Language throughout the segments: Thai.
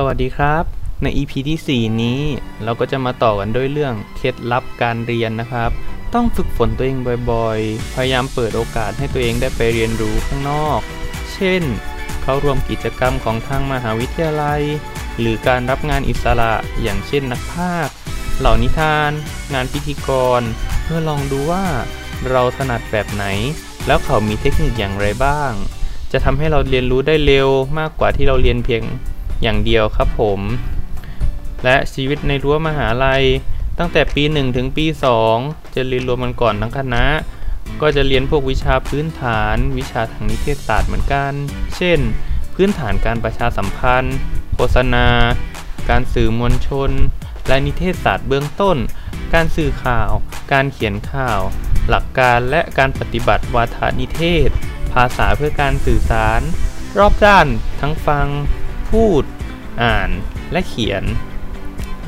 สวัสดีครับ ใน EP ที่ 4 นี้ เราก็จะมาต่อกันด้วยเรื่องเคล็ดลับการเรียนนะครับ ต้องฝึกฝนตัวเองบ่อยๆ พยายามเปิดโอกาสให้ตัวเองได้ไปเรียนรู้ข้างนอก เช่น เข้าร่วมกิจกรรมของทางมหาวิทยาลัย หรือการรับงานอิสระอย่างเช่นนักพากย์เหล่านิทาน งานพิธีกร เพื่อลองดูว่า เราถนัดแบบไหน แล้วเขามีเทคนิคอย่างไรบ้าง จะทำให้เราเรียนรู้ได้เร็วมากกว่าที่เราเรียนเพียง อย่างเดียวครับผม และชีวิตในรั้วมหาลัย ตั้งแต่ปี 1 ถึงปี 2 จะเรียนรวมกันก่อนทั้งคณะ ก็จะเรียนพวกวิชาพื้นฐาน วิชาทางนิเทศศาสตร์เหมือนกัน เช่น พื้นฐานการประชาสัมพันธ์ โฆษณา การสื่อมวลชน และนิเทศศาสตร์เบื้องต้น การสื่อข่าว การเขียนข่าว หลักการและการปฏิบัติวาทนิเทศ ภาษาเพื่อการสื่อสาร รอบด้านทั้งฟัง พูด อ่านและเขียน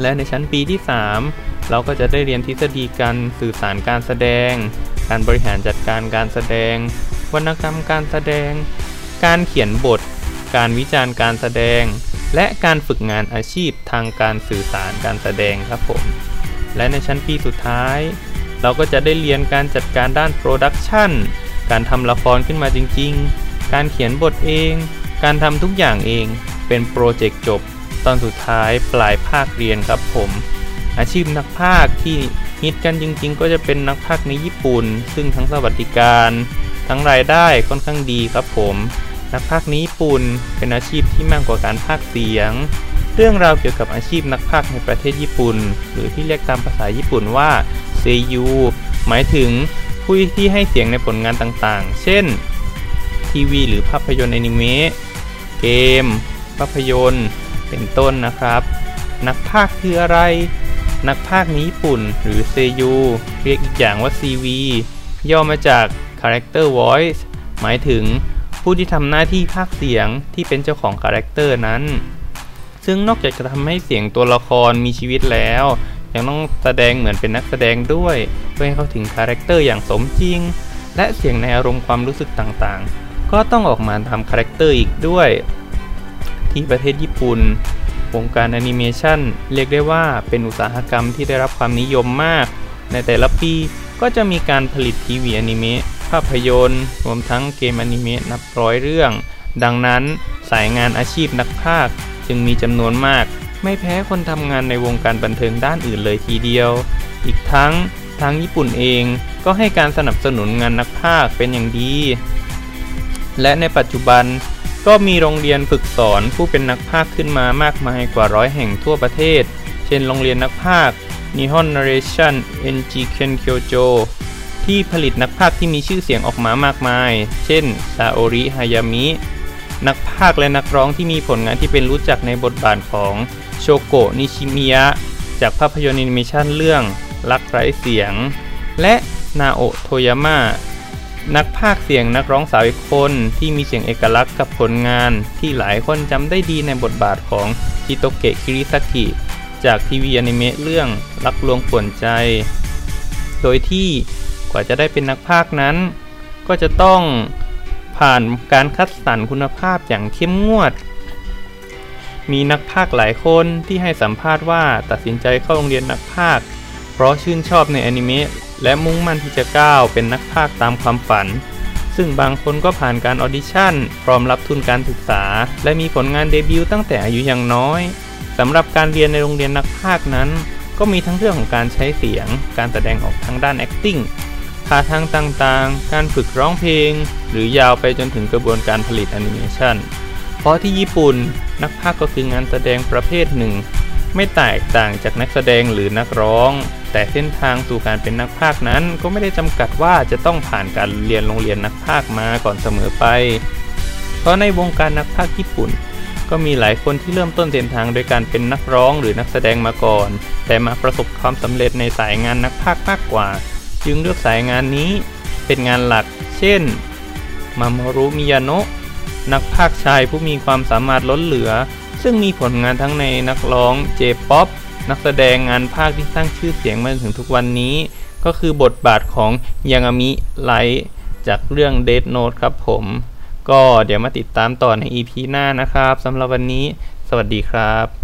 และในชั้นปีที่ 3 เราก็จะได้เรียนทฤษฎีการสื่อสารการแสดง การบริหารจัดการการแสดง วรรณกรรมการแสดง การเขียนบท การวิจารณ์การแสดง และการฝึกงานอาชีพทางการสื่อสารการแสดงครับผม และในชั้นปีสุดท้ายเราก็จะได้เรียนการจัดการด้าน production การทำละครขึ้นมาจริง ๆ การเขียนบทเอง การทำทุกอย่างเอง เป็น project จบตอนสุดท้ายปลายภาคเรียนครับผม อาชีพนักพากย์ที่ฮิตกันจริงๆ ก็จะเป็นนักพากย์ในญี่ปุ่น ซึ่งทั้งสวัสดิการทั้งรายได้ค่อนข้างดีครับผม นักพากย์ในญี่ปุ่นเป็นอาชีพที่มากกว่าการพากย์เสียง เรื่องราวเกี่ยวกับอาชีพนักพากในประเทศญี่ปุ่น หรือที่เรียกตามภาษาญี่ปุ่นว่าเซยูหมายถึงผู้ที่ให้เสียงในผลงานต่างๆ เช่น ทีวีหรือภาพยนตร์อนิเมะเกม ภาพยนตร์ เป็นต้นนะครับ นักพากืออะไร นักพากย์ในญี่ปุ่น หรือเซยู เรียกอีกอย่างว่า CV ย่อมาจาก Character Voice หมายถึงผู้ที่ทำหน้าที่พากย์เสียงที่เป็นเจ้าของ character นั้น ซึ่งนอกจากจะทำให้เสียงตัวละครมีชีวิตแล้ว ยังต้องแสดงเหมือนเป็นนักแสดงด้วย เพื่อให้เข้าถึง character อย่างสมจริง และเสียงในอารมณ์ความรู้สึกต่างๆ ก็ต้องออกมาทำ character อีกด้วย ที่ประเทศญี่ปุ่น วงการแอนิเมชันเรียกได้ว่าเป็นอุตสาหกรรมที่ได้รับความนิยมมาก ในแต่ละปีก็จะมีการผลิตทีวีอนิเมะภาพยนตร์รวมทั้งเกมอนิเมะนับร้อยเรื่อง ดังนั้นสายงานอาชีพนักพากย์จึงมีจำนวนมาก ไม่แพ้คนทำงานในวงการบันเทิงด้านอื่นเลยทีเดียว อีกทั้งทางญี่ปุ่นเองก็ให้การสนับสนุนงานนักพากย์เป็นอย่างดี และในปัจจุบัน ก็มีโรงเรียนฝึกสอนผู้เป็นนักพากย์ขึ้นมามากมายกว่าร้อยแห่งทั่วประเทศ เช่นโรงเรียนนักพากย์ Nihon Narration NG Ken Kyojo ที่ผลิตนักพากย์ที่มีชื่อเสียงออกมามากมาย เช่นซาโอริฮายามิ นักพากย์และนักร้องที่มีผลงานที่เป็นรู้จักในบทบาทของโชโกะนิชิมิยะ จากภาพยนตร์แอนิเมชันเรื่องรักไร้เสียง และนาโอะโทยามะ นักพากย์เสียงนักร้องสาวอีกคนที่มีเสียงเอกลักษณ์กับผลงานที่หลายคนจำได้ดีในบทบาทของจิโตเกะคิริซากิจากทีวีอนิเมะเรื่องรักลวงป่วนใจ โดยที่กว่าจะได้เป็นนักพากนั้น ก็จะต้องผ่านการคัดสรรคุณภาพอย่างเข้มงวด มีนักพากหลายคนที่ให้สัมภาษณ์ว่าตัดสินใจเข้าโรงเรียนนักพากเพราะชื่นชอบในอนิเมะ และมุ่งมั่นที่จะก้าวเป็นนักพากตามความฝัน ซึ่งบางคนก็ผ่านการ audition พร้อมรับทุนการศึกษา และมีผลงานเดบิวต์ตั้งแต่อายุยังน้อยสำหรับการเรียนในโรงเรียนนักพากย์นั้น ก็มีทั้งเรื่องของการใช้เสียง การแสดงออกทางด้าน acting ท่าทางต่างๆ การฝึกร้องเพลง หรือยาวไปจนถึงกระบวนการผลิตแอนิเมชันเพราะที่ญี่ปุ่นนักพากย์ก็คืองานแสดงประเภทหนึ่ง ไม่แตกต่างจากนักแสดงหรือนักร้อง แต่เส้นทางสู่การเป็นนักพากย์นั้นก็ไม่ได้จำกัดว่าจะต้องผ่านการเรียนโรงเรียนนักพากย์มาก่อนเสมอไป เพราะในวงการนักพากย์ญี่ปุ่น ก็มีหลายคนที่เริ่มต้นเส้นทางโดยการเป็นนักร้องหรือนักแสดงมาก่อน แต่มาประสบความสำเร็จในสายงานนักพากย์มากกว่า จึงเลือกสายงานนี้เป็นงานหลัก เช่นมามรุมิยาโนะนักพากย์ชายผู้มีความสามารถล้นเหลือ ซึ่งมีผลงานทั้งในนักร้องเจป๊อป นักแสดงงานภาคที่สร้างชื่อเสียงมาถึงทุกวันนี้ ก็คือบทบาทของยังามิไลท์จากเรื่อง Death Note ครับผม ก็เดี๋ยวมาติดตามต่อใน EP หน้านะครับสำหรับวันนี้สสวัสดีครับ